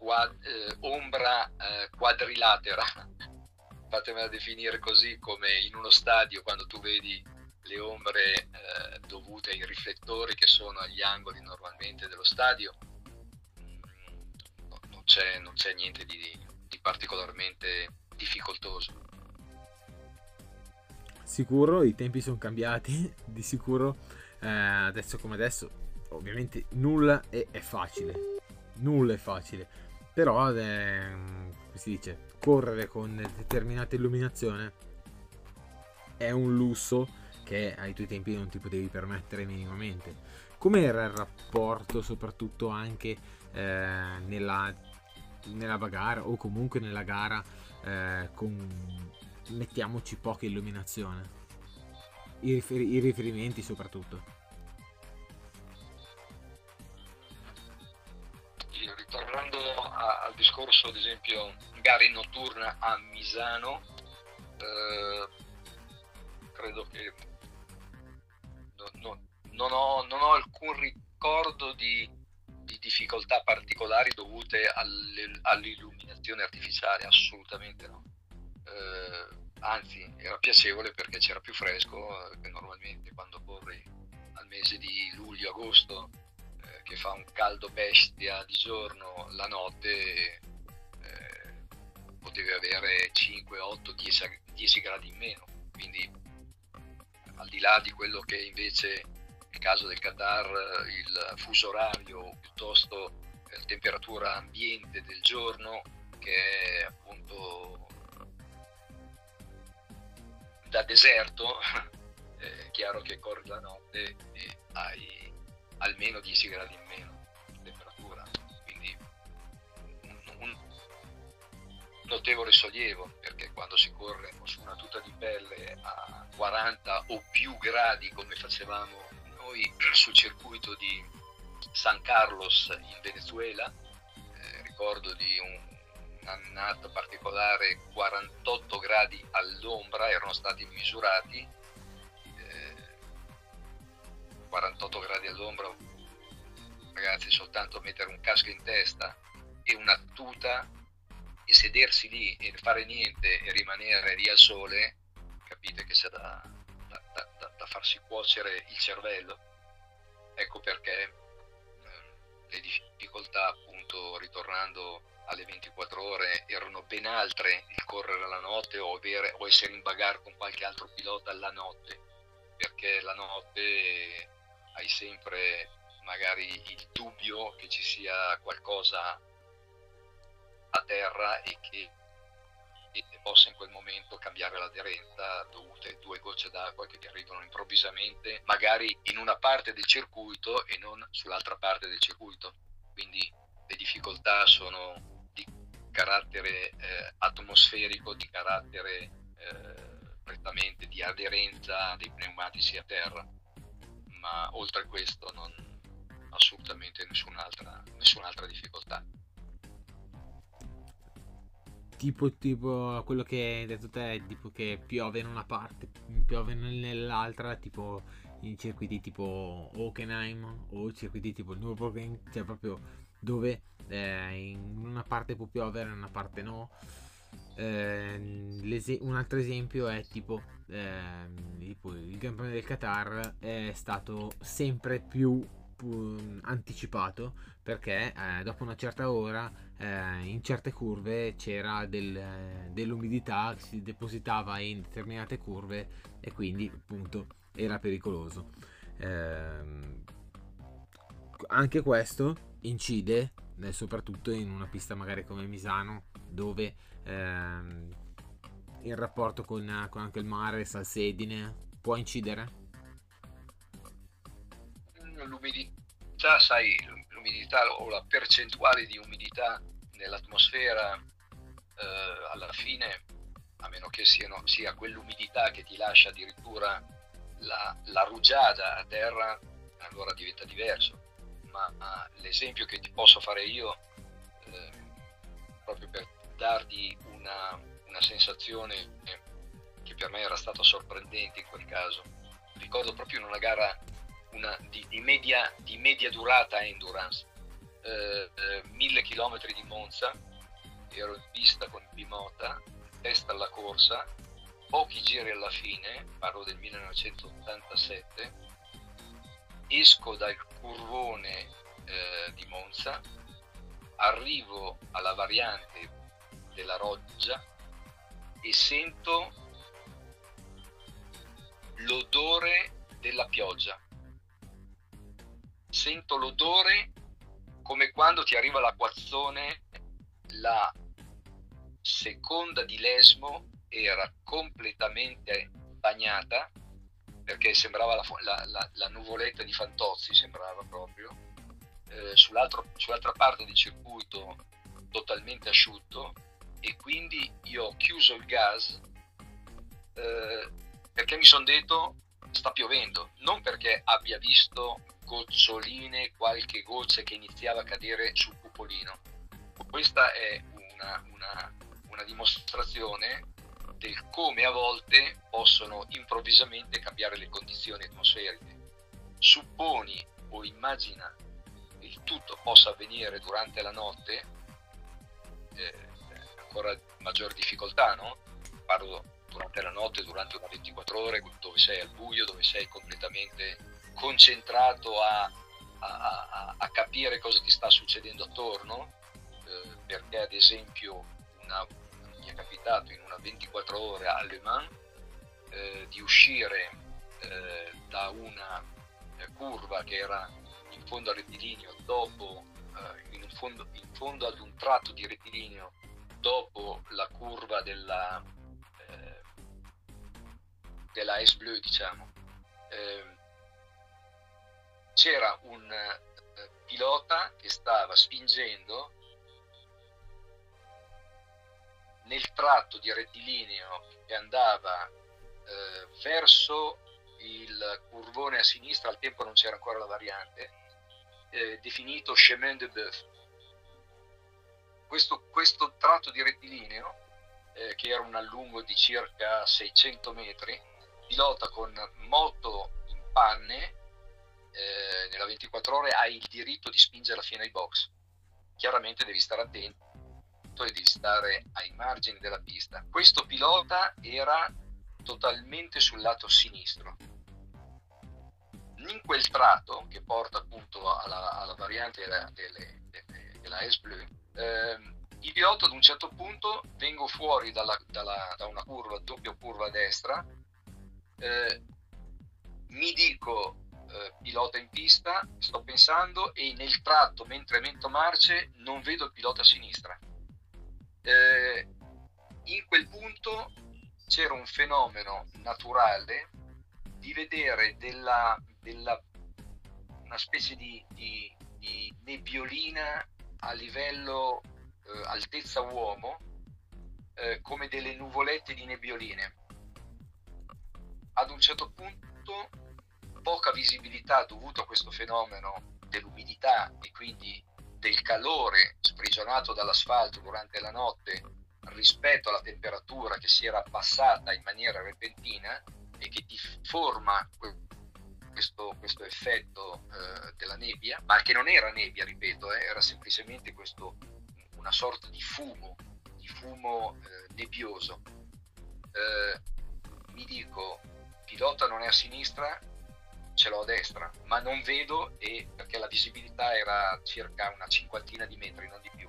quad, eh, ombra eh, quadrilatera. Fatemela definire così come in uno stadio quando tu vedi le ombre eh, dovute ai riflettori che sono agli angoli normalmente dello stadio, mm, non c'è, non c'è niente di, di particolarmente difficoltoso. Sicuro i tempi sono cambiati, di sicuro. Eh, adesso come adesso ovviamente nulla è, è facile, nulla è facile, però è, si dice, correre con determinata illuminazione è un lusso che ai tuoi tempi non ti potevi permettere minimamente. Com'era il rapporto soprattutto anche eh, nella, nella bagara o comunque nella gara eh, con mettiamoci poca illuminazione? I, rifer- i riferimenti soprattutto. Ritornando a, al discorso, ad esempio, gare notturna a Misano, eh, credo che no, no, non, ho, non, ho, alcun ricordo di, di difficoltà particolari dovute alle, all'illuminazione artificiale, assolutamente no. Eh, anzi, era piacevole perché c'era più fresco che normalmente quando corri al mese di luglio-agosto eh, che fa un caldo bestia di giorno, la notte eh, potevi avere 5, 8, 10, 10 gradi in meno. Quindi al di là di quello che invece nel caso del Qatar il fuso orario piuttosto la temperatura ambiente del giorno che è appunto da deserto è chiaro che corri la notte e hai almeno 10 gradi in meno di temperatura quindi un, un notevole sollievo perché quando si corre su una tuta di pelle a 40 o più gradi come facevamo noi sul circuito di San Carlos in Venezuela eh, ricordo di un un'annata particolare 48 gradi all'ombra erano stati misurati 48 gradi all'ombra ragazzi soltanto mettere un casco in testa e una tuta e sedersi lì e fare niente e rimanere lì al sole capite che c'è da, da, da, da farsi cuocere il cervello? Ecco perché eh, le difficoltà appunto ritornando alle 24 ore erano ben altre il correre la notte o, avere, o essere in bagarre con qualche altro pilota la notte, perché la notte hai sempre magari il dubbio che ci sia qualcosa a terra e che e possa in quel momento cambiare l'aderenza dovute a due gocce d'acqua che ti arrivano improvvisamente, magari in una parte del circuito e non sull'altra parte del circuito. Quindi le difficoltà sono carattere eh, atmosferico, di carattere eh, prettamente di aderenza dei pneumatici a terra, ma oltre a questo non assolutamente nessun'altra, nessun'altra difficoltà. Tipo, tipo quello che hai detto te, tipo che piove in una parte, piove nell'altra, tipo in circuiti tipo Hockenheim o circuiti tipo Nürburgring, cioè proprio dove eh, in una parte può piovere, in una parte no. Eh, un altro esempio è tipo, eh, tipo il Premio del Qatar è stato sempre più anticipato perché eh, dopo una certa ora eh, in certe curve c'era del, dell'umidità che si depositava in determinate curve e quindi appunto era pericoloso. Eh, anche questo incide eh, soprattutto in una pista magari come Misano dove ehm, il rapporto con, con, anche il mare, salsedine può incidere? L'umidità, sai, l'umidità o la percentuale di umidità nell'atmosfera eh, alla fine, a meno che siano, sia quell'umidità che ti lascia addirittura la, la rugiada a terra, allora diventa diverso ma l'esempio che ti posso fare io, eh, proprio per darti una, una sensazione che per me era stata sorprendente in quel caso, ricordo proprio in una gara una, di, di, media, di, media, durata endurance, eh, eh, mille chilometri di Monza, ero in pista con Bimota, testa alla corsa, pochi giri alla fine, parlo del 1987, esco dal curvone eh, di Monza, arrivo alla variante della Roggia e sento l'odore della pioggia. sento l'odore come quando ti arriva l'acquazzone, la seconda di Lesmo era completamente bagnata perché sembrava la, la, la, la nuvoletta di Fantozzi, sembrava proprio, eh, sull'altra parte del circuito totalmente asciutto e quindi io ho chiuso il gas eh, perché mi sono detto sta piovendo, non perché abbia visto goccioline, qualche goccia che iniziava a cadere sul cupolino. Questa è una, una, una dimostrazione del come a volte possono improvvisamente cambiare le condizioni atmosferiche. Supponi o immagina che il tutto possa avvenire durante la notte, eh, ancora maggior difficoltà, no? Parlo durante la notte, durante una 24 ore, dove sei al buio, dove sei completamente concentrato a, a, a, a capire cosa ti sta succedendo attorno, eh, perché ad esempio una, mi è capitato in una 24 ore a Le Mans eh, di uscire eh, da una eh, curva che era in fondo al rettilineo dopo eh, in fondo, in fondo ad un tratto di rettilineo dopo la curva della della S Bleu, diciamo, eh, c'era un eh, pilota che stava spingendo nel tratto di rettilineo che andava eh, verso il curvone a sinistra, al tempo non c'era ancora la variante, eh, definito chemin de boeuf. Questo, questo tratto di rettilineo, eh, che era un allungo di circa 600 metri, pilota con moto in panne eh, nella 24 ore hai il diritto di spingerla fino ai box. Chiaramente devi stare attento e devi stare ai margini della pista. Questo pilota era totalmente sul lato sinistro. In quel tratto che porta appunto alla, alla variante della, delle, delle, della S-Bleu, ehm, il pilota ad un certo punto vengo fuori dalla, dalla, da una curva, doppia curva a destra, eh, mi dico eh, pilota in pista, sto pensando e nel tratto mentre mento marce non vedo il pilota a sinistra. Eh, in quel punto c'era un fenomeno naturale di vedere della, della una specie di, di, di, nebbiolina a livello eh, altezza uomo eh, come delle nuvolette di nebbioline ad un certo punto poca visibilità dovuta a questo fenomeno dell'umidità e quindi del calore sprigionato dall'asfalto durante la notte rispetto alla temperatura che si era abbassata in maniera repentina e che ti forma questo, questo effetto eh, della nebbia, ma che non era nebbia, ripeto, eh, era semplicemente questo, una sorta di fumo, di fumo eh, nebbioso. Eh, mi dico, pilota non è a sinistra, ce l'ho a destra, ma non vedo e perché la visibilità era circa una cinquantina di metri, non di più.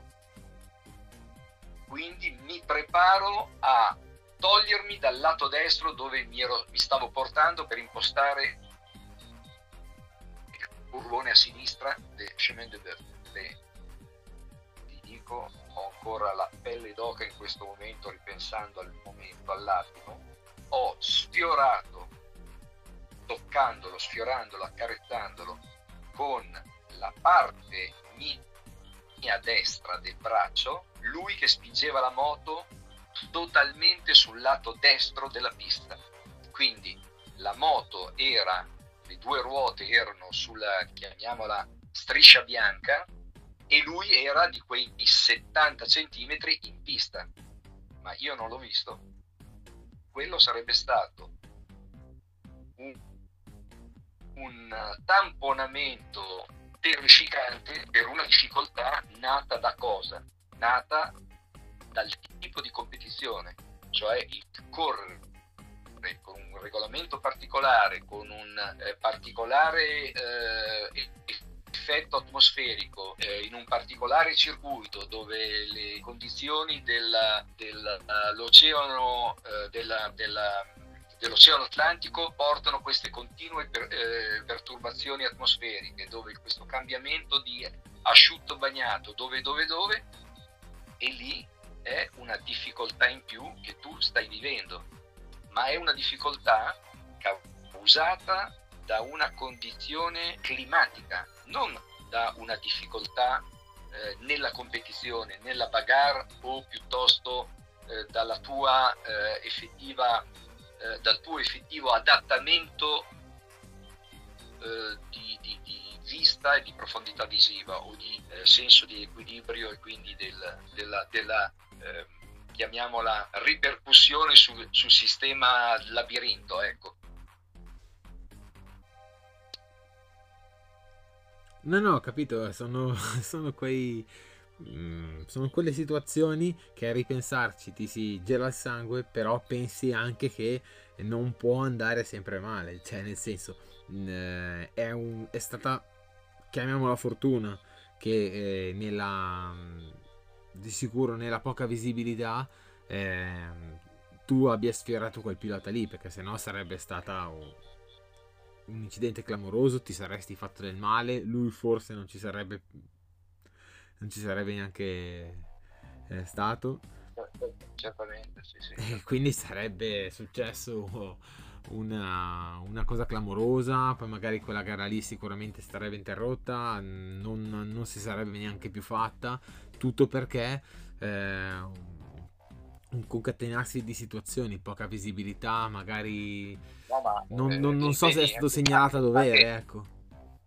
Quindi mi preparo a togliermi dal lato destro dove mi, ero, mi stavo portando per impostare il curvone a sinistra del Chemin de Beurre. Ti dico, ho ancora la pelle d'oca in questo momento ripensando al momento, all'attimo. Ho sfiorato toccandolo, sfiorandolo, accarezzandolo con la parte mia destra del braccio, lui che spingeva la moto totalmente sul lato destro della pista. Quindi la moto era, le due ruote erano sulla, chiamiamola, striscia bianca e lui era di quei 70 centimetri in pista. Ma io non l'ho visto. Quello sarebbe stato un un tamponamento terrificante per una difficoltà nata da cosa? Nata dal tipo di competizione, cioè il correre con un regolamento particolare, con un eh, particolare eh, effetto atmosferico eh, in un particolare circuito dove le condizioni dell'oceano, del, uh, della, della dell'Oceano Atlantico portano queste continue per, eh, perturbazioni atmosferiche, dove questo cambiamento di asciutto bagnato, dove, dove, dove, e lì è una difficoltà in più che tu stai vivendo, ma è una difficoltà causata da una condizione climatica, non da una difficoltà eh, nella competizione, nella bagarre o piuttosto eh, dalla tua eh, effettiva, eh, dal tuo effettivo adattamento eh, di, di, di, vista e di profondità visiva o di eh, senso di equilibrio e quindi del, della, della chiamiamola ripercussione sul, sul sistema labirinto. Ecco. No, no, ho capito, sono, sono quei... Mm, sono quelle situazioni che a ripensarci ti si gela il sangue, però pensi anche che non può andare sempre male. Cioè, nel senso, mm, è, un, è stata, chiamiamola fortuna, che eh, nella, di sicuro nella poca visibilità eh, tu abbia sfiorato quel pilota lì, perché sennò sarebbe stata un incidente clamoroso, ti saresti fatto del male, lui forse non ci sarebbe non ci sarebbe neanche eh, stato. Certamente, sì, sì. E quindi sarebbe successo una, una, cosa clamorosa, poi magari quella gara lì sicuramente sarebbe interrotta, non, non si sarebbe neanche più fatta, tutto perché eh, un concatenarsi di situazioni, poca visibilità, magari no, ma, non, non, non, so se è stato segnalato a dovere, anche, ecco.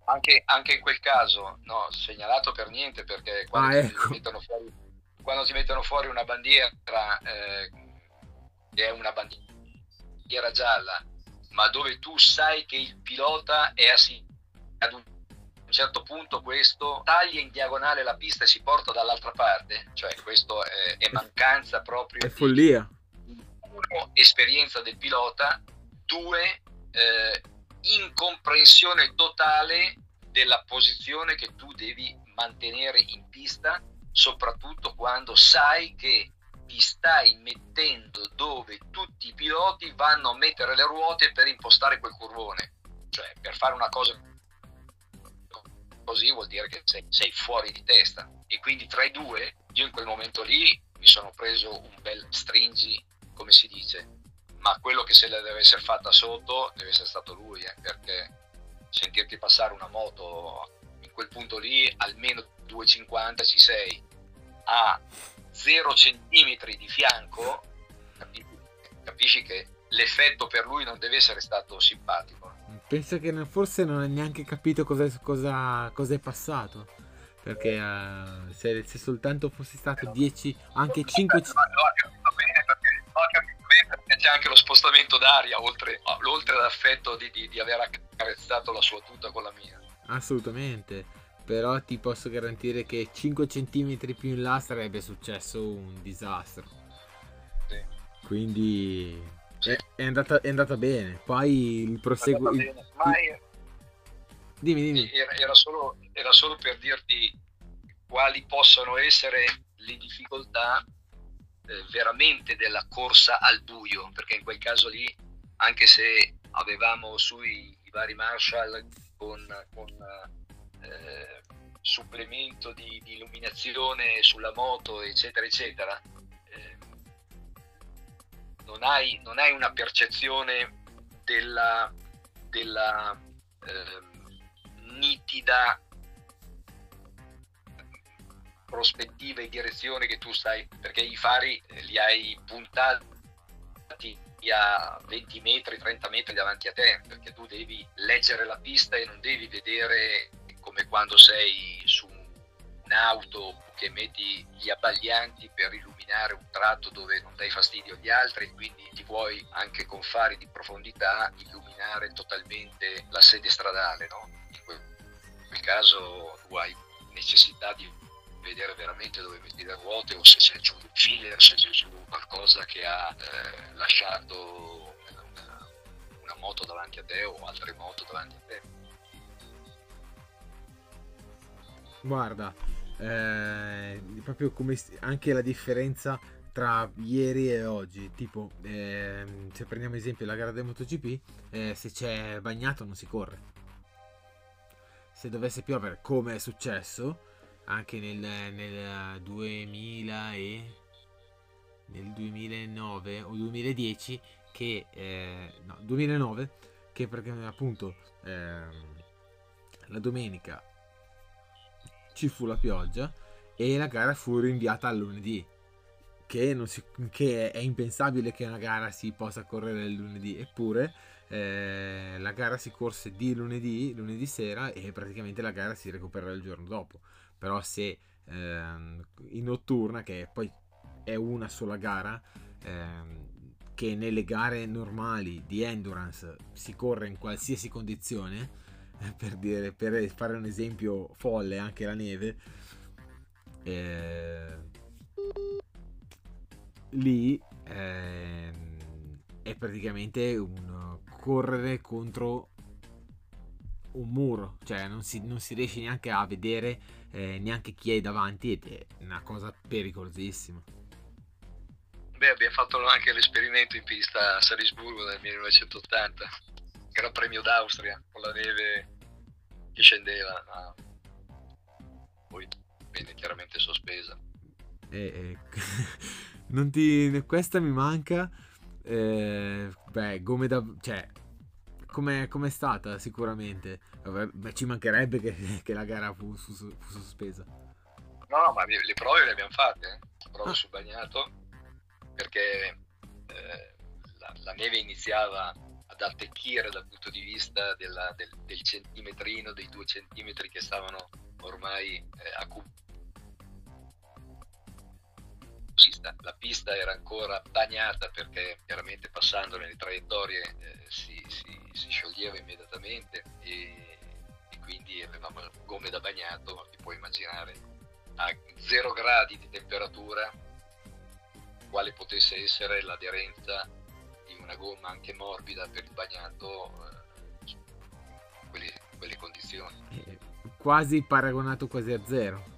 Anche, anche, in quel caso, no, segnalato per niente perché quando, ah, ti, ecco. mettono fuori, quando ti mettono fuori una bandiera eh, è una bandiera gialla, ma dove tu sai che il pilota è ad un certo punto questo taglia in diagonale la pista e si porta dall'altra parte, cioè questo è, è mancanza proprio è di follia. Uno, esperienza del pilota, due, eh, incomprensione totale della posizione che tu devi mantenere in pista, soprattutto quando sai che ti stai mettendo dove tutti i piloti vanno a mettere le ruote per impostare quel curvone. Cioè, per fare una cosa così vuol dire che sei, sei, fuori di testa. E quindi tra i due, io in quel momento lì mi sono preso un bel stringi, come si dice, ma quello che se la deve essere fatta sotto deve essere stato lui, eh, perché sentirti passare una moto in quel punto lì, almeno 2,50 ci sei, a 0 centimetri di fianco, capisci, capisci che l'effetto per lui non deve essere stato simpatico. Penso che forse non ha neanche capito cosa, cosa, cosa è passato. Perché uh, se, se, soltanto fosse stato 10, anche 5... L'ho capito bene perché, c'è anche lo spostamento d'aria, oltre, oltre all'affetto di, di, di aver accarezzato la sua tuta con la mia. Assolutamente. Però ti posso garantire che 5 cm più in là sarebbe successo un disastro. Sì. Quindi è, è, andata, è andata bene. Poi il proseguo. Il... Dimmi, dimmi. Era, solo, era solo per dirti quali possono essere le difficoltà eh, veramente della corsa al buio, perché in quel caso lì, anche se avevamo sui vari Marshall con, con eh, supplemento di, di, illuminazione sulla moto, eccetera, eccetera, non hai, non hai una percezione della, della eh, nitida prospettiva e direzione che tu stai, perché i fari li hai puntati a 20 metri, 30 metri davanti a te, perché tu devi leggere la pista e non devi vedere come quando sei su un'auto che metti gli abbaglianti per illuminare un tratto dove non dai fastidio agli altri, quindi ti puoi anche con fari di profondità illuminare totalmente la sede stradale. No? In quel, caso tu hai necessità di vedere veramente dove metti le ruote o se c'è giù un filler, se c'è giù qualcosa che ha eh, lasciato una, una moto davanti a te o altre moto davanti a te. Guarda, eh, proprio come anche la differenza tra ieri e oggi. Tipo, ehm, se prendiamo esempio la gara del MotoGP, eh, se c'è bagnato non si corre. Se dovesse piovere, come è successo anche nel, nel 2000 e nel 2009 o 2010 che eh, no 2009 che perché appunto eh, la domenica ci fu la pioggia e la gara fu rinviata al lunedì che, si, che è impensabile che una gara si possa correre il lunedì. Eppure eh, la gara si corse di lunedì lunedì sera e praticamente la gara si recupera il giorno dopo. Però se ehm, in notturna che poi è una sola gara ehm, che nelle gare normali di endurance si corre in qualsiasi condizione per, dire, per fare un esempio folle anche la neve eh, lì eh, è praticamente un correre contro un muro cioè non si, non si riesce neanche a vedere eh, neanche chi è davanti ed è una cosa pericolosissima. Beh, abbiamo fatto anche l'esperimento in pista a Salisburgo nel 1980, Gran Premio d'Austria, con la neve che scendeva, ma poi venne chiaramente sospesa. Eh, eh, ti... Questa mi manca. Eh, beh, come da... Cioè, come è stata sicuramente. Beh, ci mancherebbe che, che la gara fu, fu, fu, sospesa. No, ma le prove le abbiamo fatte. Eh. Prove ah. sul bagnato perché eh, la, la, neve iniziava ad attecchire dal punto di vista della, del, del, centimetrino, dei due centimetri che stavano ormai eh, accumulando. La pista era ancora bagnata perché chiaramente passando nelle traiettorie eh, si, si, si, scioglieva immediatamente e, e, quindi avevamo gomme da bagnato, ti puoi immaginare, a 0 gradi di temperatura quale potesse essere l'aderenza una gomma anche morbida per il bagnato eh, quelle, quelle, condizioni. Eh, quasi paragonato quasi a zero.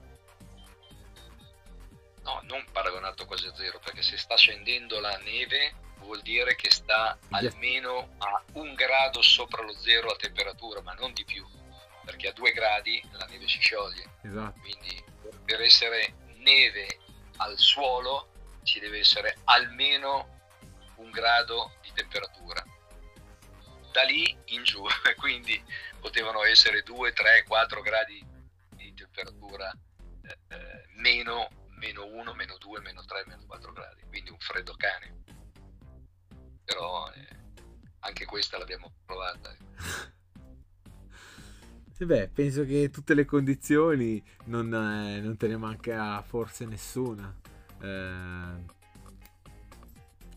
No, non paragonato quasi a zero, perché se sta scendendo la neve vuol dire che sta almeno a un grado sopra lo zero a temperatura, ma non di più, perché a due gradi la neve si scioglie. Esatto. Quindi per essere neve al suolo ci deve essere almeno un grado di temperatura. Da lì in giù, quindi potevano essere 2, 3, 4 gradi di temperatura eh, eh, meno, meno 1, meno 2, meno 3, meno 4 gradi, quindi un freddo cane. Però eh, anche questa l'abbiamo provata. Beh, penso che tutte le condizioni non, eh, non te ne manca forse nessuna. Eh,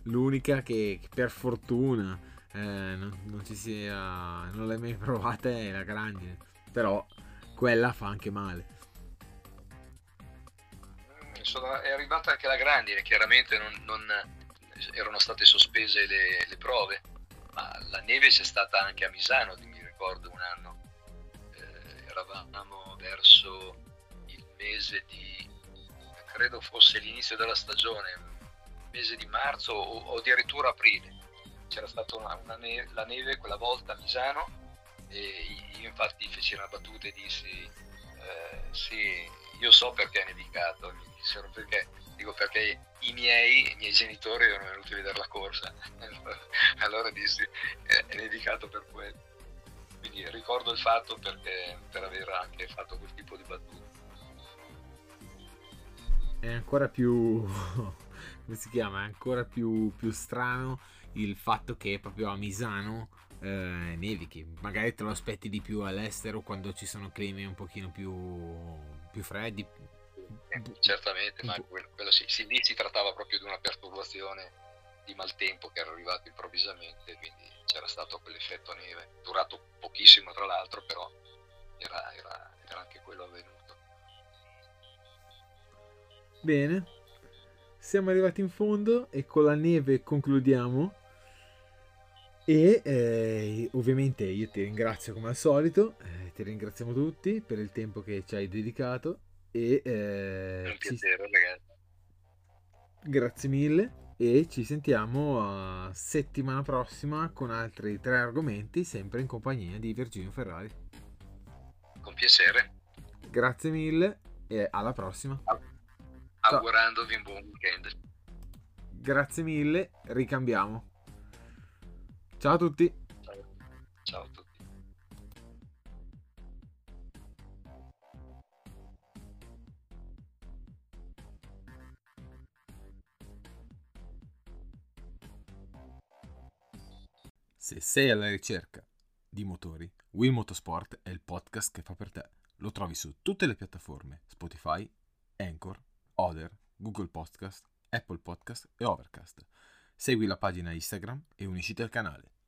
l'unica che, per fortuna eh, non, non, ci sia non l'hai mai provata è la grandine. Però quella fa anche male. Sono, è arrivata anche la grandine chiaramente non, non erano state sospese le, le, prove ma la neve c'è stata anche a Misano mi ricordo un anno. Eh, eravamo verso il mese di credo fosse l'inizio della stagione, mese di marzo o, o addirittura aprile. C'era stata una, una neve, la neve quella volta a Misano e io infatti feci una battuta e dissi eh, sì, io so perché è nevicato, mi dissero perché, dico perché i miei, i miei genitori erano venuti a vedere la corsa, allora dissi eh, è nevicato per quello. Quindi ricordo il fatto perché, per aver anche fatto quel tipo di battuta è ancora più come si chiama? È ancora più, più strano il fatto che proprio a Misano eh, nevichi. Magari te lo aspetti di più all'estero quando ci sono climi un pochino più, più freddi. Eh, certamente, ma quello, quello sì, sì, lì si trattava proprio di una perturbazione di maltempo che era arrivato improvvisamente, quindi c'era stato quell'effetto neve, durato pochissimo tra l'altro, però era, era, era anche quello avvenuto. Bene, siamo arrivati in fondo e con la neve concludiamo. E eh, ovviamente io ti ringrazio come al solito, eh, ti ringraziamo tutti per il tempo che ci hai dedicato. E, eh, un piacere, ci... ragazzi. Grazie mille e ci sentiamo a settimana prossima con altri tre argomenti, sempre in compagnia di Virginio Ferrari. Con piacere. Grazie mille e alla prossima. Augurandovi un buon weekend. Grazie mille, ricambiamo. Ciao a tutti. Ciao, Ciao a tutti. Se sei alla ricerca di motori, Will Motorsport è il podcast che fa per te. Lo trovi su tutte le piattaforme Spotify, Anchor, Other, Google Podcast, Apple Podcast e Overcast. Segui la pagina Instagram e unisciti al canale.